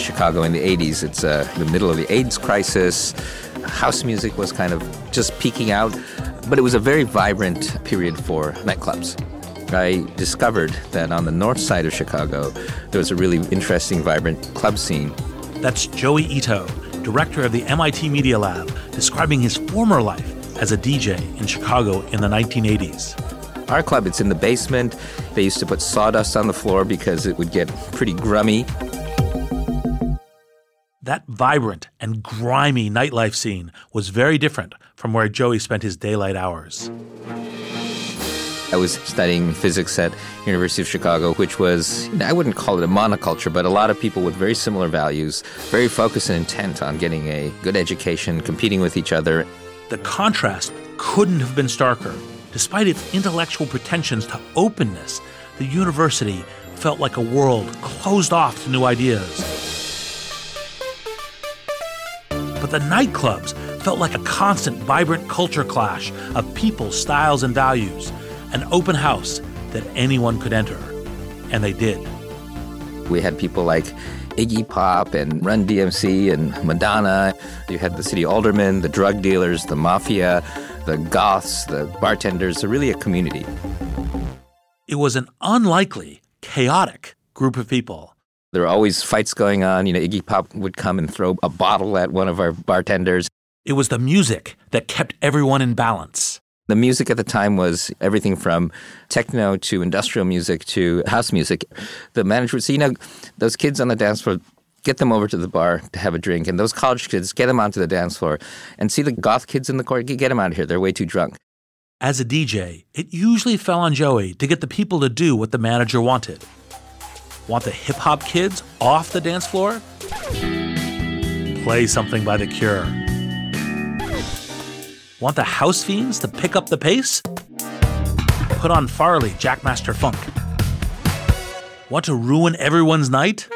Chicago in the 80s. It's uh, the middle of the AIDS crisis. House music was kind of just peaking out, but it was a very vibrant period for nightclubs. I discovered that on the north side of Chicago, there was a really interesting, vibrant club scene. That's Joi Ito, director of the MIT Media Lab, describing his former life as a DJ in Chicago in the 1980s. Our club, it's in the basement. They used to put sawdust on the floor because it would get pretty grummy. That vibrant and grimy nightlife scene was very different from where Joi spent his daylight hours. I was studying physics at University of Chicago, which was, I wouldn't call it a monoculture, but a lot of people with very similar values, very focused and intent on getting a good education, competing with each other. The contrast couldn't have been starker. Despite its intellectual pretensions to openness, the university felt like a world closed off to new ideas. But the nightclubs felt like a constant, vibrant culture clash of people, styles, and values, an open house that anyone could enter. And they did. We had people like Iggy Pop and Run DMC and Madonna. You had the city aldermen, the drug dealers, the mafia, the goths, the bartenders, really a community. It was an unlikely, chaotic group of people. There were always fights going on. You know, Iggy Pop would come and throw a bottle at one of our bartenders. It was the music that kept everyone in balance. The music at the time was everything from techno to industrial music to house music. The manager would say, you know, those kids on the dance floor, get them over to the bar to have a drink. And those college kids, get them onto the dance floor. And see the goth kids in the court, get them out of here. They're way too drunk. As a DJ, it usually fell on Joi to get the people to do what the manager wanted. Want the hip hop kids off the dance floor? Play something by The Cure. Want the house fiends to pick up the pace? Put on Farley, Jackmaster Funk. Want to ruin everyone's night?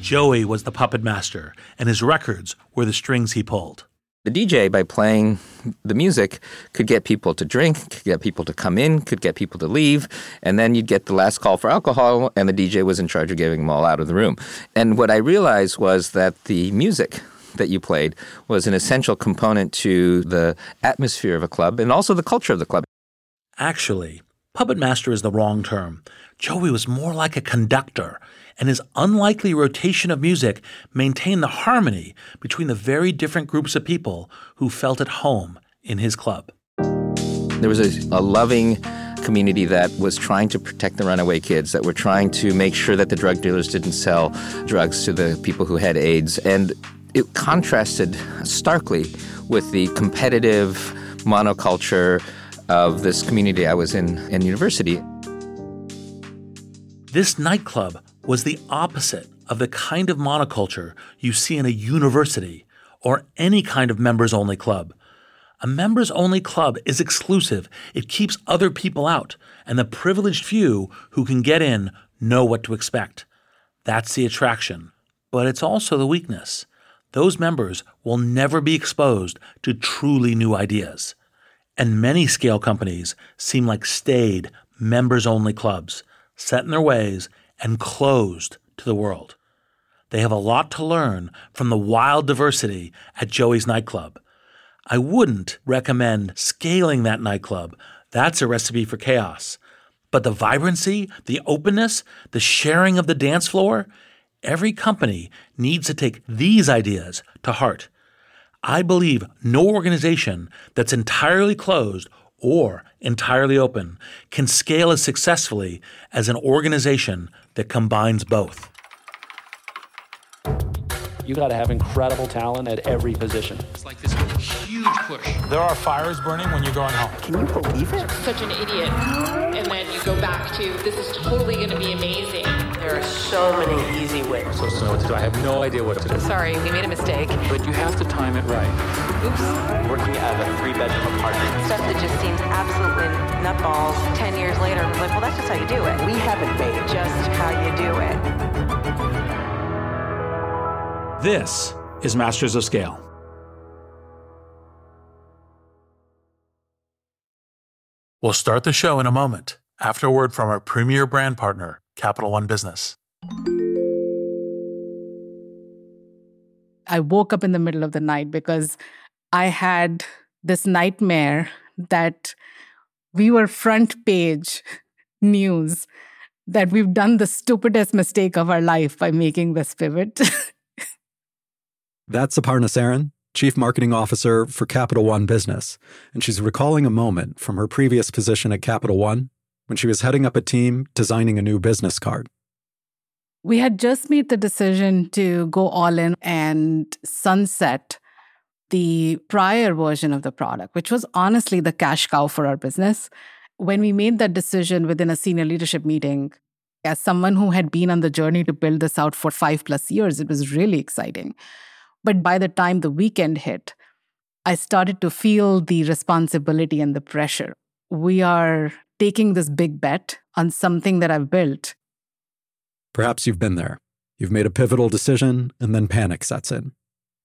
Joi was the puppet master, and his records were the strings he pulled. The DJ, by playing the music, could get people to drink, could get people to come in, could get people to leave, and then you'd get the last call for alcohol, and the DJ was in charge of getting them all out of the room. And what I realized was that the music that you played was an essential component to the atmosphere of a club and also the culture of the club. Actually, puppet master is the wrong term. Joi was more like a conductor and his unlikely rotation of music maintained the harmony between the very different groups of people who felt at home in his club. There was a, a loving community that was trying to protect the runaway kids, that were trying to make sure that the drug dealers didn't sell drugs to the people who had AIDS. And it contrasted starkly with the competitive monoculture of this community I was in in university. This nightclub was the opposite of the kind of monoculture you see in a university or any kind of members only club. A members only club is exclusive, it keeps other people out, and the privileged few who can get in know what to expect. That's the attraction, but it's also the weakness. Those members will never be exposed to truly new ideas. And many scale companies seem like staid, members only clubs, set in their ways and closed to the world. They have a lot to learn from the wild diversity at Joi's nightclub. I wouldn't recommend scaling that nightclub. That's a recipe for chaos. But the vibrancy, the openness, the sharing of the dance floor, every company needs to take these ideas to heart. I believe no organization that's entirely closed or entirely open can scale as successfully as an organization that combines both. You got to have incredible talent at every position. It's like this huge push. There are fires burning when you're going home. Can you believe it? Such an idiot. And then you go back to, this is totally going to be amazing. There are so many easy ways. So, so what to do? I have no idea what to do. Sorry, we made a mistake. But you have to time it right. Oops. Working at a three bedroom apartment. Stuff that just seems absolutely nutballs. Ten years later, I'm like, well, that's just how you do it. We haven't made it. Just how you do it. This is Masters of Scale. We'll start the show in a moment after a word from our premier brand partner, Capital One Business. I woke up in the middle of the night because I had this nightmare that we were front page news that we've done the stupidest mistake of our life by making this pivot. That's Aparna Saran, Chief Marketing Officer for Capital One Business, and she's recalling a moment from her previous position at Capital One when she was heading up a team designing a new business card. We had just made the decision to go all in and sunset the prior version of the product, which was honestly the cash cow for our business. When we made that decision within a senior leadership meeting, as someone who had been on the journey to build this out for five plus years, it was really exciting. But by the time the weekend hit, I started to feel the responsibility and the pressure. We are taking this big bet on something that I've built. Perhaps you've been there. You've made a pivotal decision, and then panic sets in.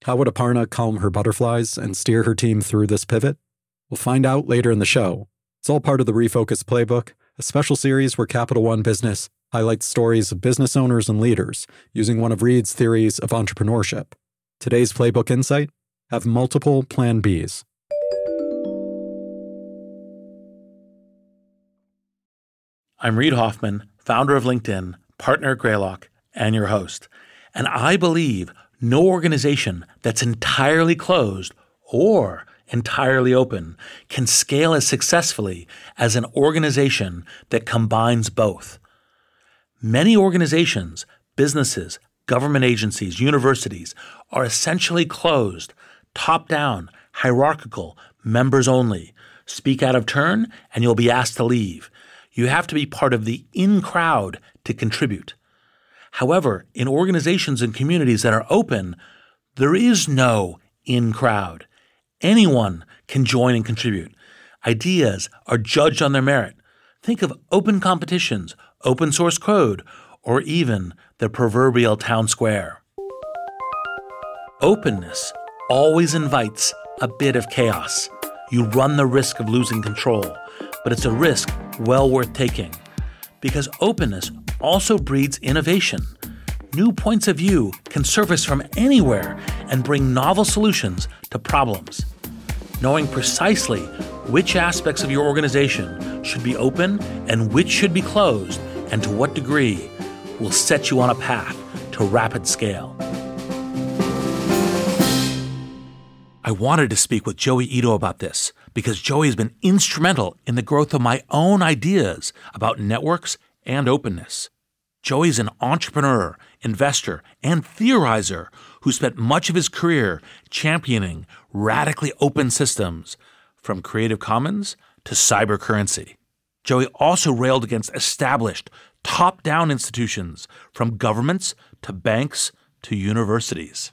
How would Aparna calm her butterflies and steer her team through this pivot? We'll find out later in the show. It's all part of the Refocus Playbook, a special series where Capital One Business highlights stories of business owners and leaders using one of Reid's theories of entrepreneurship. Today's Playbook Insight have multiple Plan Bs. I'm Reid Hoffman, founder of LinkedIn, partner at Greylock, and your host. And I believe no organization that's entirely closed or entirely open can scale as successfully as an organization that combines both. Many organizations, businesses, government agencies, universities are essentially closed, top down, hierarchical, members only. Speak out of turn, and you'll be asked to leave. You have to be part of the in crowd to contribute. However, in organizations and communities that are open, there is no in crowd. Anyone can join and contribute. Ideas are judged on their merit. Think of open competitions, open source code, or even the proverbial town square. Openness always invites a bit of chaos. You run the risk of losing control, but it's a risk well worth taking. Because openness also breeds innovation. New points of view can surface from anywhere and bring novel solutions to problems. Knowing precisely which aspects of your organization should be open and which should be closed, and to what degree, will set you on a path to rapid scale. I wanted to speak with Joi Ito about this because Joi has been instrumental in the growth of my own ideas about networks and openness. Joi is an entrepreneur, investor, and theorizer who spent much of his career championing radically open systems, from Creative Commons to cybercurrency. Joi also railed against established, top down institutions, from governments to banks to universities.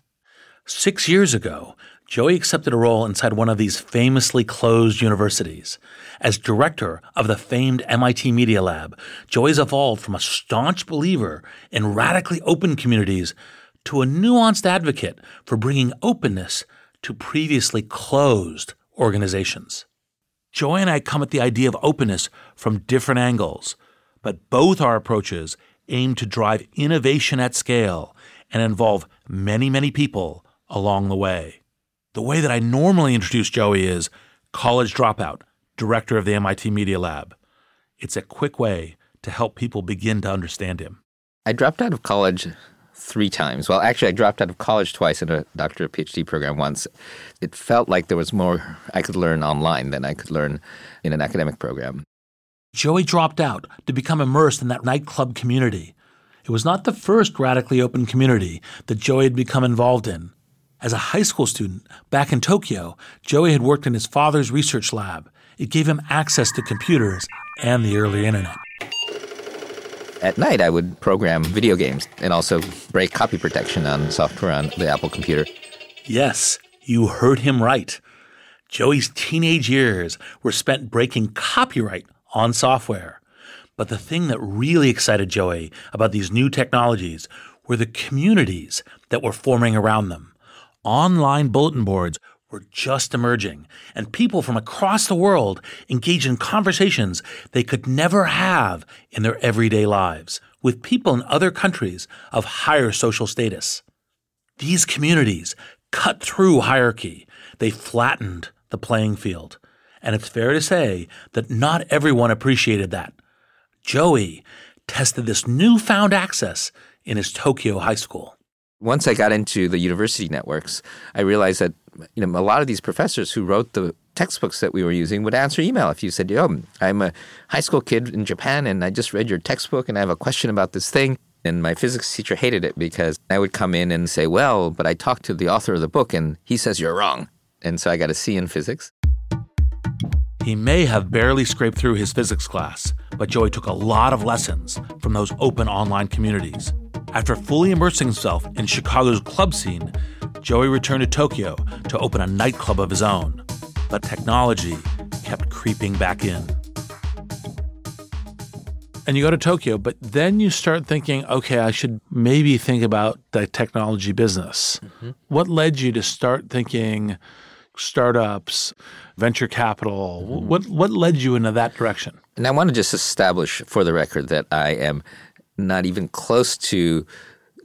Six years ago, Joi accepted a role inside one of these famously closed universities. As director of the famed MIT Media Lab, Joi's evolved from a staunch believer in radically open communities to a nuanced advocate for bringing openness to previously closed organizations. Joi and I come at the idea of openness from different angles, but both our approaches aim to drive innovation at scale and involve many, many people along the way. The way that I normally introduce Joi is college dropout, director of the MIT Media Lab. It's a quick way to help people begin to understand him. I dropped out of college three times. Well, actually, I dropped out of college twice in a doctorate PhD program once. It felt like there was more I could learn online than I could learn in an academic program. Joi dropped out to become immersed in that nightclub community. It was not the first radically open community that Joi had become involved in. As a high school student back in Tokyo, Joi had worked in his father's research lab. It gave him access to computers and the early internet. At night, I would program video games and also break copy protection on software on the Apple computer. Yes, you heard him right. Joi's teenage years were spent breaking copyright on software. But the thing that really excited Joi about these new technologies were the communities that were forming around them. Online bulletin boards were just emerging, and people from across the world engaged in conversations they could never have in their everyday lives with people in other countries of higher social status. These communities cut through hierarchy, they flattened the playing field. And it's fair to say that not everyone appreciated that. Joi tested this newfound access in his Tokyo high school. Once I got into the university networks, I realized that you know a lot of these professors who wrote the textbooks that we were using would answer email if you said, "Yo, I'm a high school kid in Japan and I just read your textbook and I have a question about this thing." And my physics teacher hated it because I would come in and say, "Well, but I talked to the author of the book and he says you're wrong." And so I got a C in physics. He may have barely scraped through his physics class, but Joi took a lot of lessons from those open online communities. After fully immersing himself in Chicago's club scene, Joi returned to Tokyo to open a nightclub of his own. But technology kept creeping back in. And you go to Tokyo, but then you start thinking, okay, I should maybe think about the technology business. Mm-hmm. What led you to start thinking startups, venture capital? Mm-hmm. What what led you into that direction? And I want to just establish for the record that I am not even close to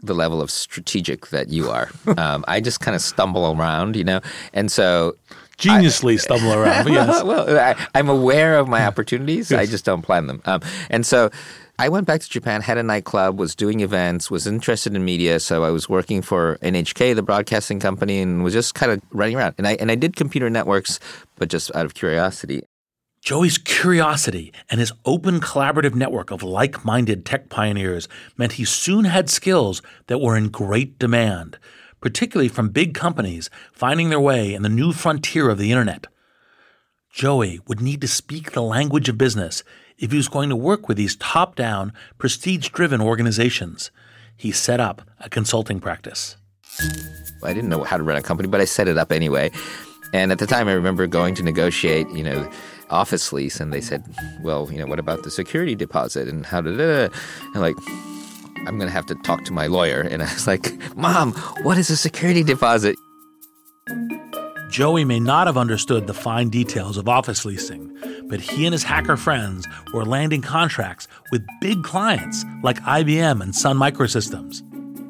the level of strategic that you are. Um, I just kind of stumble around, you know, and so geniusly I, stumble around. Yes. well, I, am aware of my opportunities. Yes. I just don't plan them. Um, and so I went back to Japan, had a nightclub, was doing events, was interested in media. So I was working for NHK, the broadcasting company, and was just kind of running around. And I and I did computer networks, but just out of curiosity. Joi's curiosity and his open collaborative network of like minded tech pioneers meant he soon had skills that were in great demand, particularly from big companies finding their way in the new frontier of the internet. Joi would need to speak the language of business if he was going to work with these top down, prestige driven organizations. He set up a consulting practice. I didn't know how to run a company, but I set it up anyway. And at the time, I remember going to negotiate, you know, office lease, and they said, "Well, you know, what about the security deposit and how did it?" And like, I'm gonna have to talk to my lawyer. And I was like, "Mom, what is a security deposit?" Joi may not have understood the fine details of office leasing, but he and his hacker friends were landing contracts with big clients like IBM and Sun Microsystems.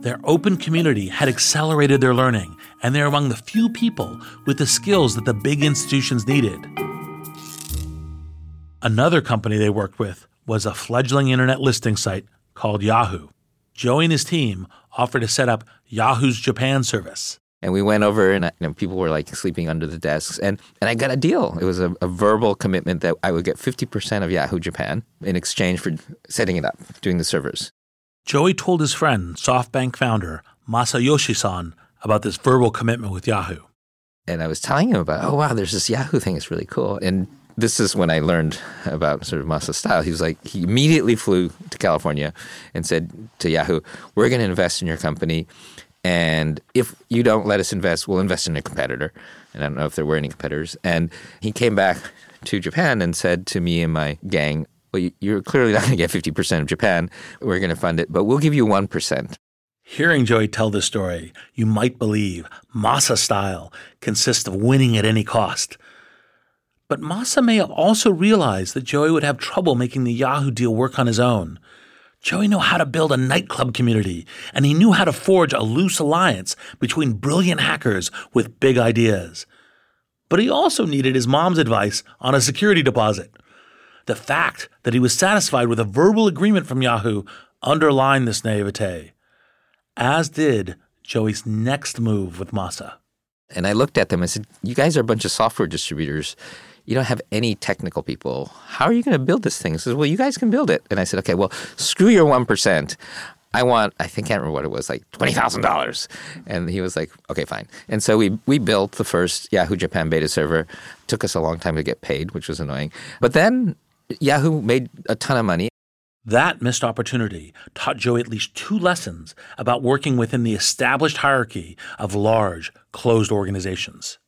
Their open community had accelerated their learning, and they're among the few people with the skills that the big institutions needed. Another company they worked with was a fledgling internet listing site called Yahoo. Joi and his team offered to set up Yahoo's Japan service. And we went over, and you know, people were like sleeping under the desks, and and I got a deal. It was a, a verbal commitment that I would get fifty percent of Yahoo Japan in exchange for setting it up, doing the servers. Joi told his friend, SoftBank founder Masayoshi Son, about this verbal commitment with Yahoo. And I was telling him about, oh wow, there's this Yahoo thing. It's really cool. And this is when I learned about sort of Masa's style. He was like, he immediately flew to California and said to Yahoo, "We're going to invest in your company." And if you don't let us invest, we'll invest in a competitor. And I don't know if there were any competitors. And he came back to Japan and said to me and my gang, Well, you're clearly not going to get 50% of Japan. We're going to fund it, but we'll give you 1%. Hearing Joi tell this story, you might believe Masa style consists of winning at any cost. But Masa may have also realized that Joi would have trouble making the Yahoo deal work on his own. Joi knew how to build a nightclub community, and he knew how to forge a loose alliance between brilliant hackers with big ideas. But he also needed his mom's advice on a security deposit. The fact that he was satisfied with a verbal agreement from Yahoo underlined this naivete, as did Joi's next move with Masa. And I looked at them and said, You guys are a bunch of software distributors you don't have any technical people. How are you going to build this thing? He says, well, you guys can build it. And I said, okay, well, screw your 1%. I want, I think, I remember what it was, like $20,000. And he was like, okay, fine. And so we, we built the first Yahoo Japan beta server. took us a long time to get paid, which was annoying. But then Yahoo made a ton of money. That missed opportunity taught Joi at least two lessons about working within the established hierarchy of large, closed organizations.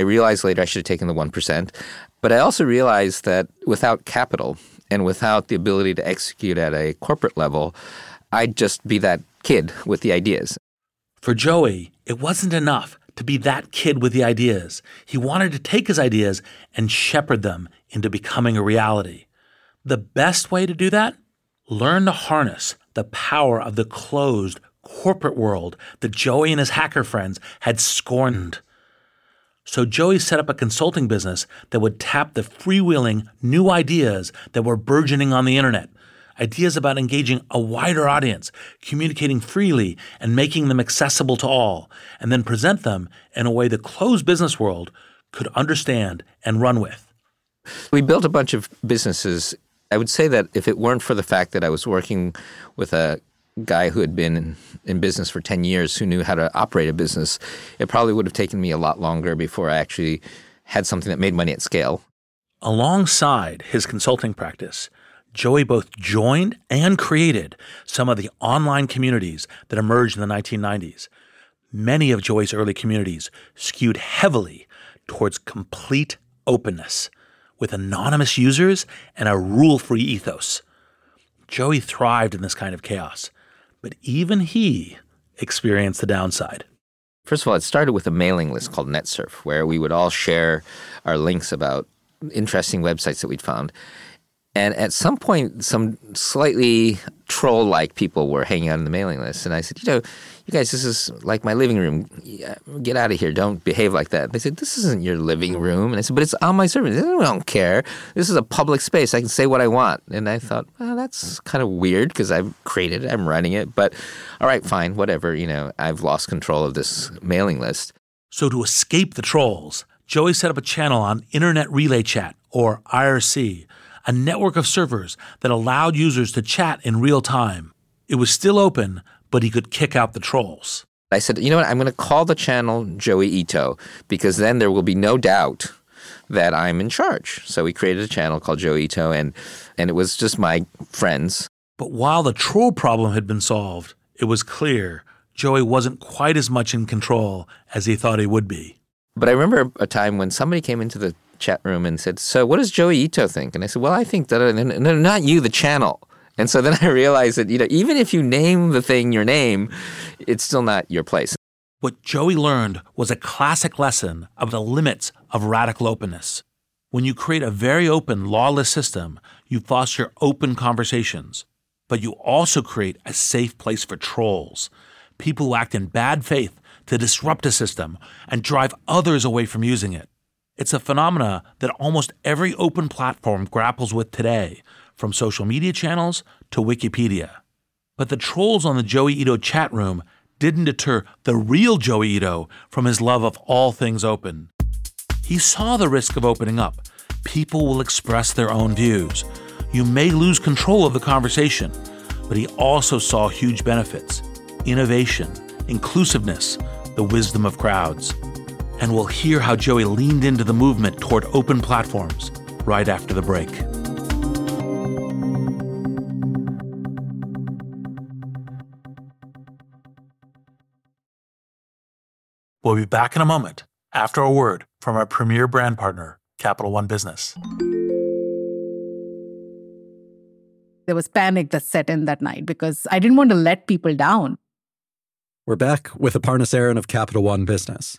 I realized later I should have taken the 1%. But I also realized that without capital and without the ability to execute at a corporate level, I'd just be that kid with the ideas. For Joi, it wasn't enough to be that kid with the ideas. He wanted to take his ideas and shepherd them into becoming a reality. The best way to do that? Learn to harness the power of the closed corporate world that Joi and his hacker friends had scorned. So Joi set up a consulting business that would tap the freewheeling new ideas that were burgeoning on the internet. Ideas about engaging a wider audience, communicating freely, and making them accessible to all, and then present them in a way the closed business world could understand and run with. We built a bunch of businesses I would say that if it weren't for the fact that I was working with a guy who had been in, in, business for 10 years who knew how to operate a business, it probably would have taken me a lot longer before I actually had something that made money at scale. Alongside his consulting practice, Joi both joined and created some of the online communities that emerged in the 1990s. Many of Joi's early communities skewed heavily towards complete openness with anonymous users and a rule free ethos. Joi thrived in this kind of chaos, but even he experienced the downside. First of all, it started with a mailing list called NetSurf, where we would all share our links about interesting websites that we'd found. And at some point, some slightly troll like people were hanging out on the mailing list. And I said, You know, you guys, this is like my living room. Get out of here. Don't behave like that. They said, This isn't your living room. And I said, But it's on my server. They don't care. This is a public space. I can say what I want. And I thought, Well, that's kind of weird because I've created it, I'm running it. But all right, fine, whatever. You know, I've lost control of this mailing list. So to escape the trolls, Joi set up a channel on Internet Relay Chat, or IRC a network of servers that allowed users to chat in real time. It was still open, but he could kick out the trolls. I said, you know what? I'm going to call the channel Joi Ito because then there will be no doubt that I'm in charge. So we created a channel called Joi Ito, and and it was just my friends. But while the troll problem had been solved, it was clear Joi wasn't quite as much in control as he thought he would be. But I remember a time when somebody came into the chat room and said, "So what does Joi Ito think?" And I said, "Well, I think that uh, no, not you, the channel." And so then I realized that you know, even if you name the thing your name, it's still not your place. What Joi learned was a classic lesson of the limits of radical openness. When you create a very open, lawless system, you foster open conversations, but you also create a safe place for trolls, people who act in bad faith to disrupt a system and drive others away from using it. It's a phenomena that almost every open platform grapples with today, from social media channels to Wikipedia. But the trolls on the Joi Ito chat room didn't deter the real Joi Ito from his love of all things open. He saw the risk of opening up. People will express their own views. You may lose control of the conversation, but he also saw huge benefits innovation, inclusiveness, the wisdom of crowds and we'll hear how Joi leaned into the movement toward open platforms right after the break. We'll be back in a moment after a word from our premier brand partner, Capital One Business. There was panic that set in that night because I didn't want to let people down. We're back with Aparna Saran of Capital One Business.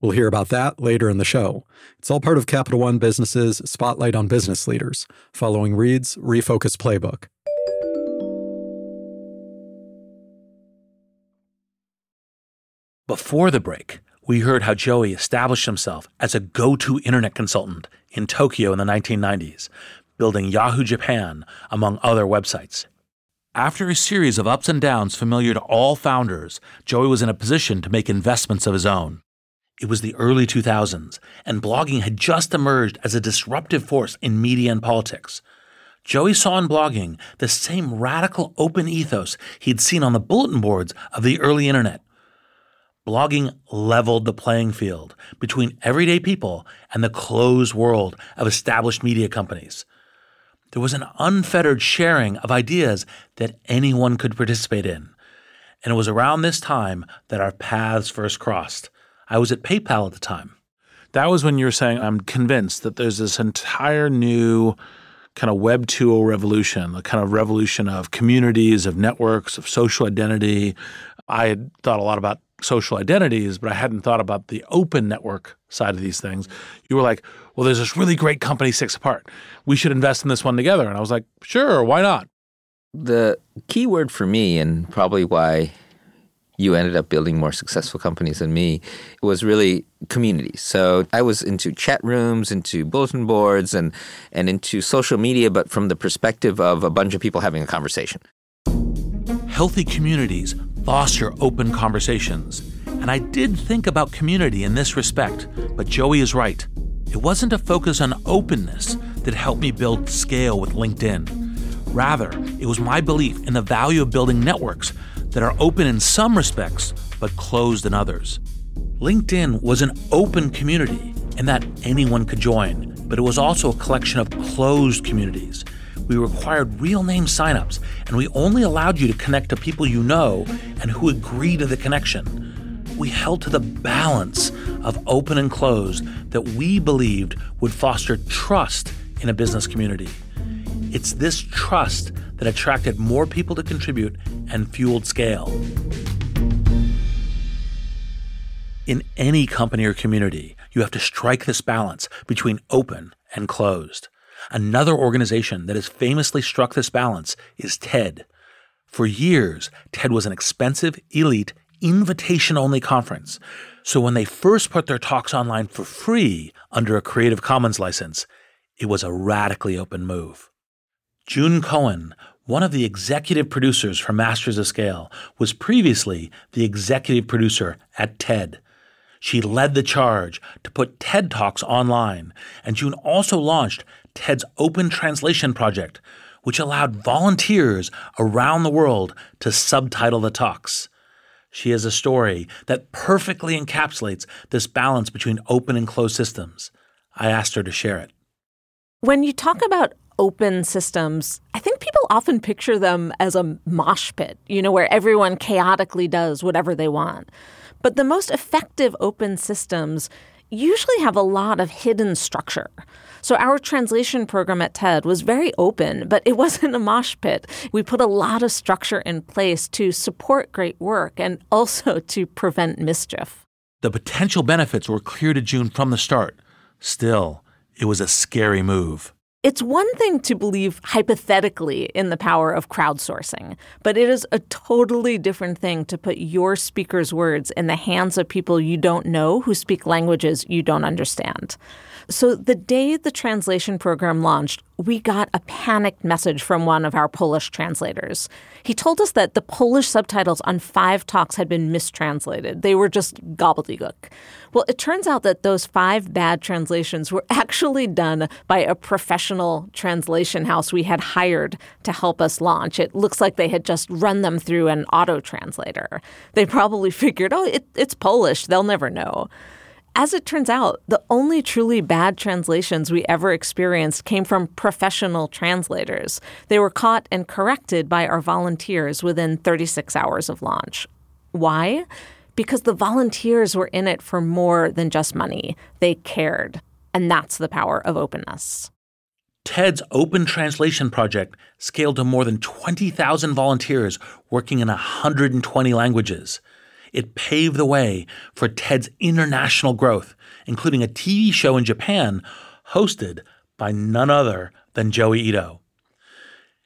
We'll hear about that later in the show. It's all part of Capital One Business's Spotlight on Business Leaders, following Reid's Refocus Playbook. Before the break, we heard how Joi established himself as a go to internet consultant in Tokyo in the 1990s, building Yahoo Japan, among other websites. After a series of ups and downs familiar to all founders, Joi was in a position to make investments of his own. It was the early 2000s, and blogging had just emerged as a disruptive force in media and politics. Joi saw in blogging the same radical open ethos he'd seen on the bulletin boards of the early internet. Blogging leveled the playing field between everyday people and the closed world of established media companies. There was an unfettered sharing of ideas that anyone could participate in. And it was around this time that our paths first crossed. I was at PayPal at the time. That was when you were saying, I'm convinced that there's this entire new kind of Web 2.0 revolution, the kind of revolution of communities, of networks, of social identity. I had thought a lot about social identities, but I hadn't thought about the open network side of these things. You were like, well, there's this really great company, Six Apart. We should invest in this one together. And I was like, sure, why not? The key word for me, and probably why you ended up building more successful companies than me It was really community. So I was into chat rooms, into bulletin boards, and and into social media, but from the perspective of a bunch of people having a conversation. Healthy communities foster open conversations. And I did think about community in this respect, but Joi is right. It wasn't a focus on openness that helped me build scale with LinkedIn. Rather, it was my belief in the value of building networks that are open in some respects, but closed in others. LinkedIn was an open community in that anyone could join, but it was also a collection of closed communities. We required real name signups, and we only allowed you to connect to people you know and who agree to the connection. We held to the balance of open and closed that we believed would foster trust in a business community. It's this trust that attracted more people to contribute and fueled scale. In any company or community, you have to strike this balance between open and closed. Another organization that has famously struck this balance is TED. For years, TED was an expensive, elite, invitation only conference. So when they first put their talks online for free under a Creative Commons license, it was a radically open move. June Cohen, one of the executive producers for Masters of Scale, was previously the executive producer at TED. She led the charge to put TED Talks online, and June also launched TED's Open Translation Project, which allowed volunteers around the world to subtitle the talks. She has a story that perfectly encapsulates this balance between open and closed systems. I asked her to share it. When you talk about open systems, I think people often picture them as a mosh pit, you know, where everyone chaotically does whatever they want. But the most effective open systems usually have a lot of hidden structure. So our translation program at TED was very open, but it wasn't a mosh pit. We put a lot of structure in place to support great work and also to prevent mischief. The potential benefits were clear to June from the start. Still, it was a scary move. It's one thing to believe hypothetically in the power of crowdsourcing, but it is a totally different thing to put your speaker's words in the hands of people you don't know who speak languages you don't understand. So the day the translation program launched, we got a panicked message from one of our Polish translators. He told us that the Polish subtitles on five talks had been mistranslated. They were just gobbledygook. Well, it turns out that those five bad translations were actually done by a professional translation house we had hired to help us launch. It looks like they had just run them through an auto translator. They probably figured, oh, it, it's Polish, they'll never know. As it turns out, the only truly bad translations we ever experienced came from professional translators. They were caught and corrected by our volunteers within 36 hours of launch. Why? Because the volunteers were in it for more than just money. They cared. And that's the power of openness. TED's Open Translation Project scaled to more than 20,000 volunteers working in 120 languages. It paved the way for TED's international growth, including a TV show in Japan hosted by none other than Joi Ito.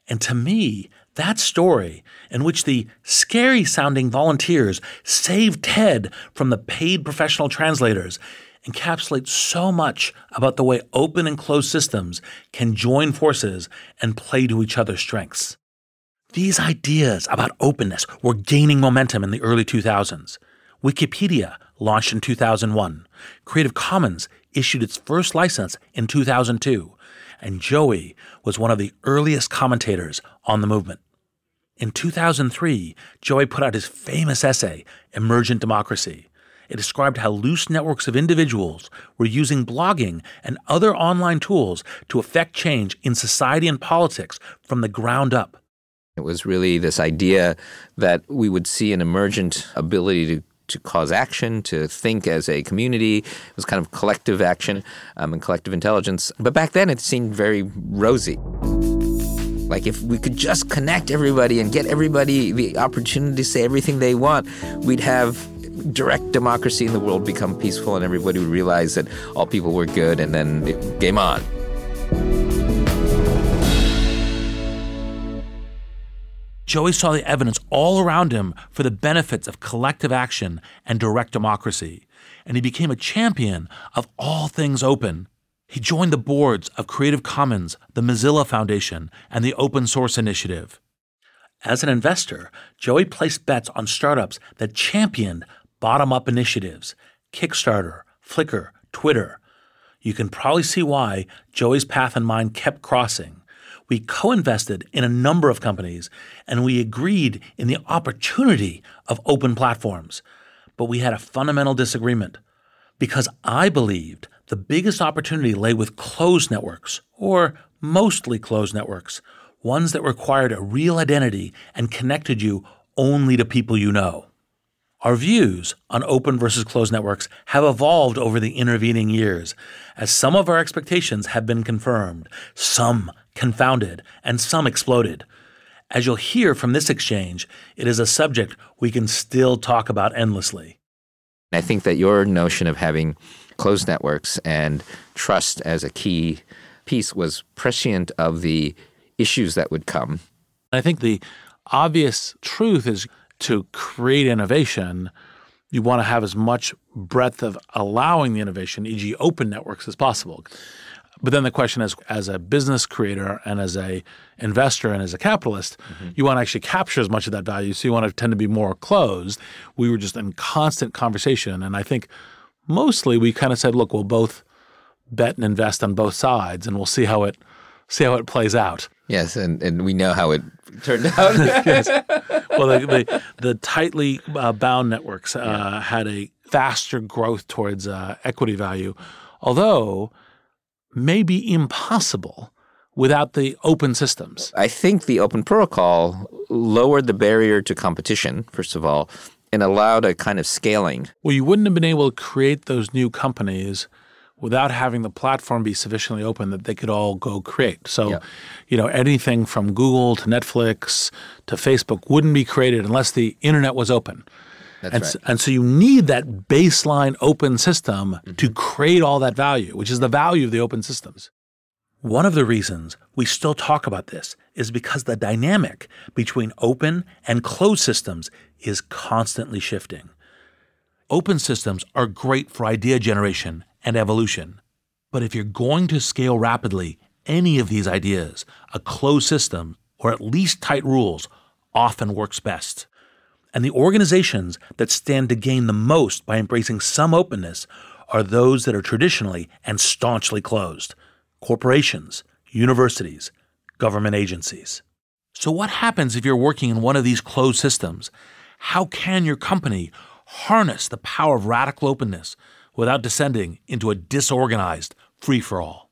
And to me, that story, in which the scary sounding volunteers saved TED from the paid professional translators, encapsulates so much about the way open and closed systems can join forces and play to each other's strengths. These ideas about openness were gaining momentum in the early 2000s. Wikipedia launched in 2001. Creative Commons issued its first license in 2002. And Joi was one of the earliest commentators on the movement. In 2003, Joi put out his famous essay, Emergent Democracy. It described how loose networks of individuals were using blogging and other online tools to affect change in society and politics from the ground up. It was really this idea that we would see an emergent ability to to cause action, to think as a community. It was kind of collective action um, and collective intelligence. But back then, it seemed very rosy. Like if we could just connect everybody and get everybody the opportunity to say everything they want, we'd have direct democracy in the world become peaceful and everybody would realize that all people were good and then it, game on. Joi saw the evidence all around him for the benefits of collective action and direct democracy, and he became a champion of all things open. He joined the boards of Creative Commons, the Mozilla Foundation, and the Open Source Initiative. As an investor, Joey placed bets on startups that championed bottom up initiatives Kickstarter, Flickr, Twitter. You can probably see why Joi's path and mine kept crossing we co invested in a number of companies and we agreed in the opportunity of open platforms. But we had a fundamental disagreement because I believed the biggest opportunity lay with closed networks, or mostly closed networks, ones that required a real identity and connected you only to people you know. Our views on open versus closed networks have evolved over the intervening years, as some of our expectations have been confirmed, some confounded, and some exploded. As you'll hear from this exchange, it is a subject we can still talk about endlessly. I think that your notion of having closed networks and trust as a key piece was prescient of the issues that would come. I think the obvious truth is to create innovation, you want to have as much breadth of allowing the innovation, e.g., open networks, as possible. But then the question is, as a business creator and as a investor and as a capitalist, mm-hmm. you want to actually capture as much of that value. So you want to tend to be more closed. We were just in constant conversation, and I think mostly we kind of said, look, we'll both bet and invest on both sides, and we'll see how it see how it plays out. Yes, and, and we know how it turned out. yes. Well, the, the, the tightly uh, bound networks uh, yeah. had a faster growth towards uh, equity value, although may be impossible without the open systems. I think the open protocol lowered the barrier to competition, first of all, and allowed a kind of scaling. Well, you wouldn't have been able to create those new companies without having the platform be sufficiently open that they could all go create. So, yeah. you know, anything from Google to Netflix to Facebook wouldn't be created unless the internet was open. That's and, right. and so you need that baseline open system mm-hmm. to create all that value, which is the value of the open systems. One of the reasons we still talk about this is because the dynamic between open and closed systems is constantly shifting. Open systems are great for idea generation and evolution. But if you're going to scale rapidly any of these ideas, a closed system, or at least tight rules, often works best. And the organizations that stand to gain the most by embracing some openness are those that are traditionally and staunchly closed corporations, universities, government agencies. So, what happens if you're working in one of these closed systems? How can your company harness the power of radical openness without descending into a disorganized free for all?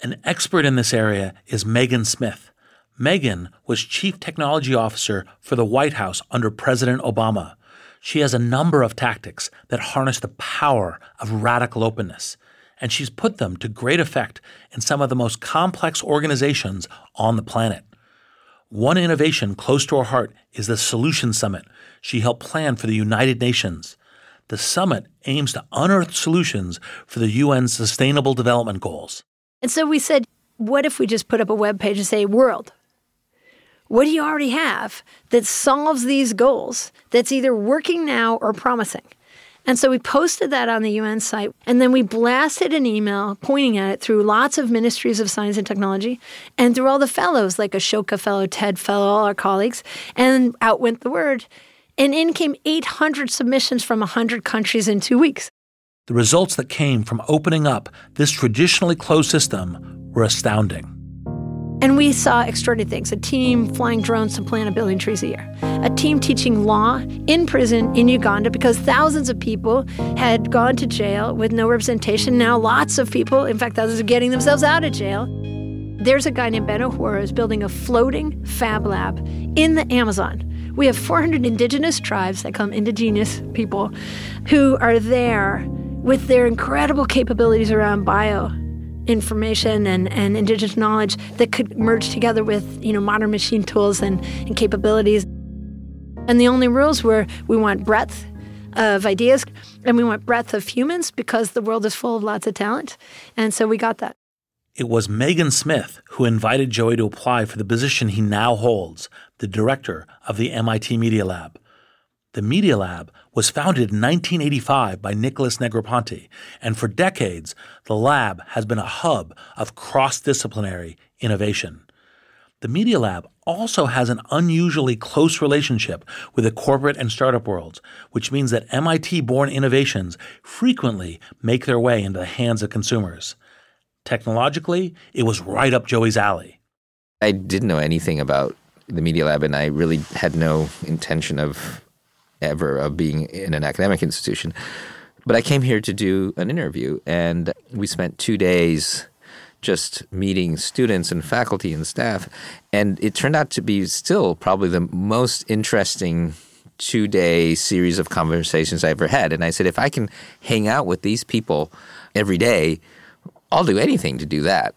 An expert in this area is Megan Smith. Megan was Chief Technology Officer for the White House under President Obama. She has a number of tactics that harness the power of radical openness, and she's put them to great effect in some of the most complex organizations on the planet. One innovation close to her heart is the Solution Summit she helped plan for the United Nations. The summit aims to unearth solutions for the UN's Sustainable Development Goals. And so we said, what if we just put up a web page and say, World, what do you already have that solves these goals that's either working now or promising? And so we posted that on the UN site, and then we blasted an email pointing at it through lots of ministries of science and technology and through all the fellows, like Ashoka Fellow, TED Fellow, all our colleagues, and out went the word. And in came 800 submissions from 100 countries in two weeks. The results that came from opening up this traditionally closed system were astounding. And we saw extraordinary things a team flying drones to plant a billion trees a year, a team teaching law in prison in Uganda because thousands of people had gone to jail with no representation. Now, lots of people, in fact, thousands are getting themselves out of jail. There's a guy named Ben O'Hora who's building a floating fab lab in the Amazon. We have 400 indigenous tribes, that come indigenous people, who are there with their incredible capabilities around bio information and, and indigenous knowledge that could merge together with you know modern machine tools and, and capabilities. And the only rules were we want breadth of ideas and we want breadth of humans because the world is full of lots of talent. And so we got that. It was Megan Smith who invited Joi to apply for the position he now holds, the director of the MIT Media Lab. The Media Lab was founded in 1985 by Nicholas Negroponte, and for decades, the lab has been a hub of cross disciplinary innovation. The Media Lab also has an unusually close relationship with the corporate and startup worlds, which means that MIT born innovations frequently make their way into the hands of consumers. Technologically, it was right up Joi's alley. I didn't know anything about the Media Lab, and I really had no intention of ever of being in an academic institution. But I came here to do an interview, and we spent two days just meeting students and faculty and staff. And it turned out to be still probably the most interesting two day series of conversations I ever had. And I said, if I can hang out with these people every day, I'll do anything to do that.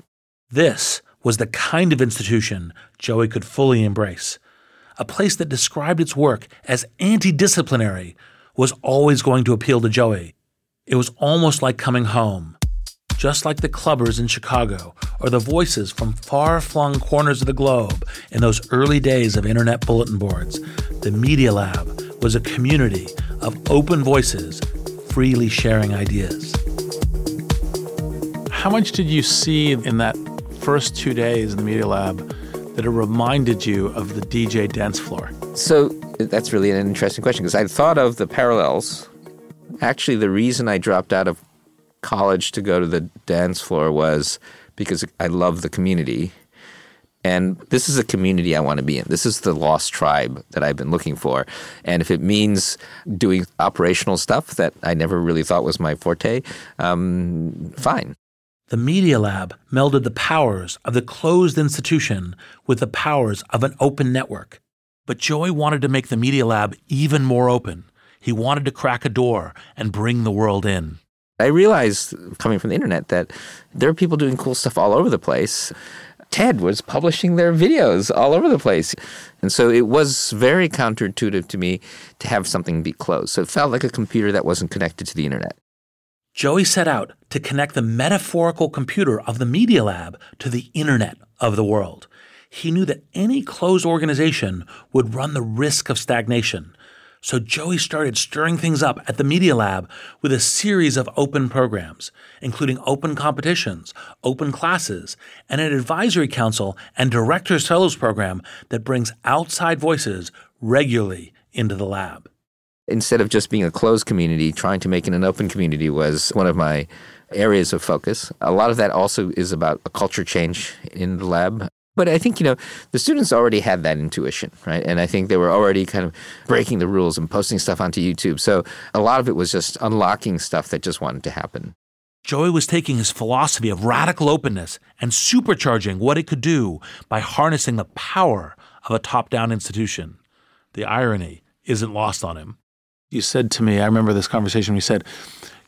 This was the kind of institution Joi could fully embrace a place that described its work as anti disciplinary, was always going to appeal to Joi. It was almost like coming home. Just like the clubbers in Chicago or the voices from far flung corners of the globe in those early days of internet bulletin boards, the Media Lab was a community of open voices freely sharing ideas. How much did you see in that first two days in the Media Lab that it reminded you of the DJ dance floor? So that's really an interesting question because I thought of the parallels. Actually, the reason I dropped out of college to go to the dance floor was because I love the community. And this is a community I want to be in. This is the lost tribe that I've been looking for. And if it means doing operational stuff that I never really thought was my forte, um, fine. The Media Lab melded the powers of the closed institution with the powers of an open network. But Joi wanted to make the Media Lab even more open. He wanted to crack a door and bring the world in. I realized coming from the internet that there are people doing cool stuff all over the place. TED was publishing their videos all over the place. And so it was very counterintuitive to me to have something be closed. So it felt like a computer that wasn't connected to the internet. Joi set out to connect the metaphorical computer of the Media Lab to the internet of the world. He knew that any closed organization would run the risk of stagnation. So Joi started stirring things up at the Media Lab with a series of open programs, including open competitions, open classes, and an advisory council and director's fellows program that brings outside voices regularly into the lab instead of just being a closed community, trying to make it an open community was one of my areas of focus. A lot of that also is about a culture change in the lab. But I think, you know, the students already had that intuition, right? And I think they were already kind of breaking the rules and posting stuff onto YouTube. So a lot of it was just unlocking stuff that just wanted to happen. Joi was taking his philosophy of radical openness and supercharging what it could do by harnessing the power of a top down institution. The irony isn't lost on him. You said to me, I remember this conversation. We said,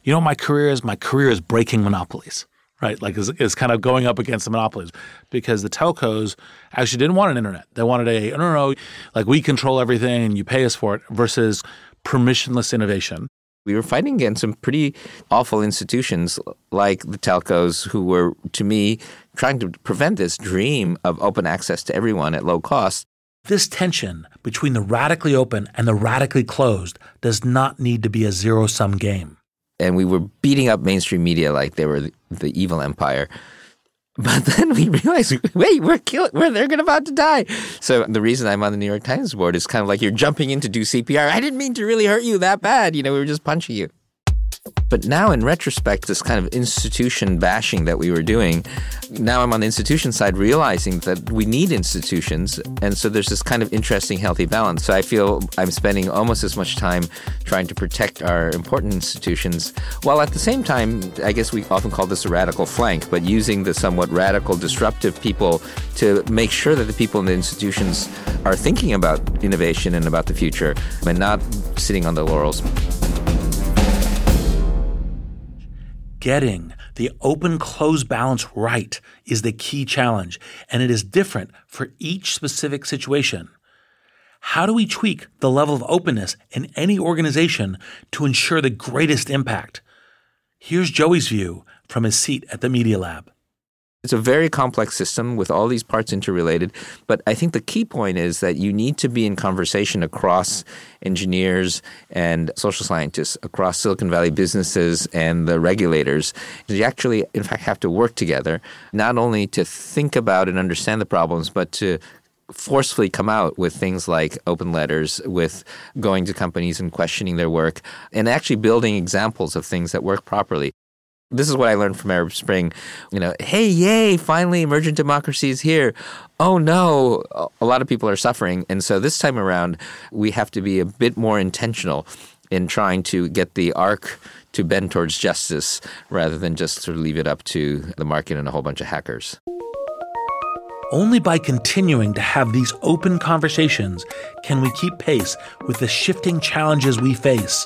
"You know, my career is my career is breaking monopolies." Right, like is, is kind of going up against the monopolies because the telcos actually didn't want an internet. They wanted a no, no, no, like we control everything and you pay us for it versus permissionless innovation. We were fighting against some pretty awful institutions like the telcos, who were, to me, trying to prevent this dream of open access to everyone at low cost. This tension between the radically open and the radically closed does not need to be a zero sum game. And we were beating up mainstream media like they were the, evil empire. But then we realized, wait, we're killing, we're they're about to die. So the reason I'm on the New York Times board is kind of like you're jumping in to do CPR. I didn't mean to really hurt you that bad. You know, we were just punching you. But now, in retrospect, this kind of institution bashing that we were doing, now I'm on the institution side realizing that we need institutions. And so there's this kind of interesting, healthy balance. So I feel I'm spending almost as much time trying to protect our important institutions, while at the same time, I guess we often call this a radical flank, but using the somewhat radical, disruptive people to make sure that the people in the institutions are thinking about innovation and about the future and not sitting on the laurels. Getting the open close balance right is the key challenge, and it is different for each specific situation. How do we tweak the level of openness in any organization to ensure the greatest impact? Here's Joi's view from his seat at the Media Lab. It's a very complex system with all these parts interrelated. But I think the key point is that you need to be in conversation across engineers and social scientists, across Silicon Valley businesses and the regulators. You actually, in fact, have to work together, not only to think about and understand the problems, but to forcefully come out with things like open letters, with going to companies and questioning their work, and actually building examples of things that work properly this is what I learned from Arab Spring. You know, hey, yay, finally emergent democracy is here. Oh no, a lot of people are suffering. And so this time around, we have to be a bit more intentional in trying to get the arc to bend towards justice rather than just sort of leave it up to the market and a whole bunch of hackers. Only by continuing to have these open conversations can we keep pace with the shifting challenges we face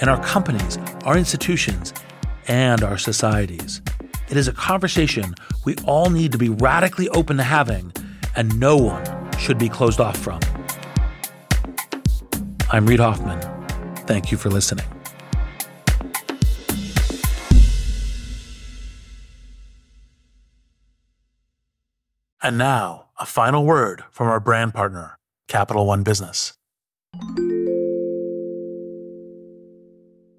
in our companies, our institutions, and our societies. It is a conversation we all need to be radically open to having, and no one should be closed off from. I'm Reid Hoffman. Thank you for listening. And now, a final word from our brand partner, Capital One Business.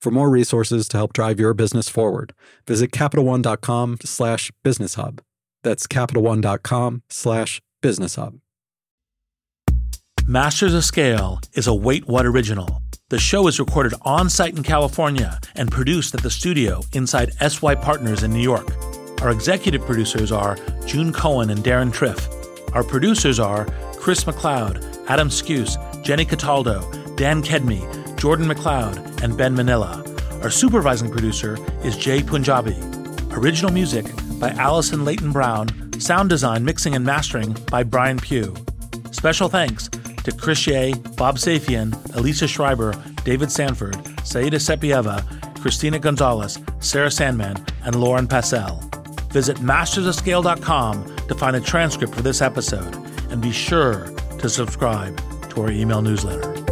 For more resources to help drive your business forward, visit CapitalOne.com slash Business Hub. That's CapitalOne.com slash Business Hub. Masters of Scale is a Wait What original. The show is recorded on site in California and produced at the studio inside SY Partners in New York. Our executive producers are June Cohen and Deron Triff. Our producers are Chris McLeod, Adam Skuse, Jenny Cataldo, Dan Kedmi, Jordan McLeod, and Ben Manila. Our supervising producer is Jay Punjabi. Original music by Allison Leighton Brown. Sound design, mixing, and mastering by Brian Pugh. Special thanks to Chris Shea, Bob Safian, Elisa Schreiber, David Sanford, Saida Sepieva, Christina Gonzalez, Sarah Sandman, and Lauren Passell. Visit mastersofscale.com to find a transcript for this episode and be sure to subscribe to our email newsletter.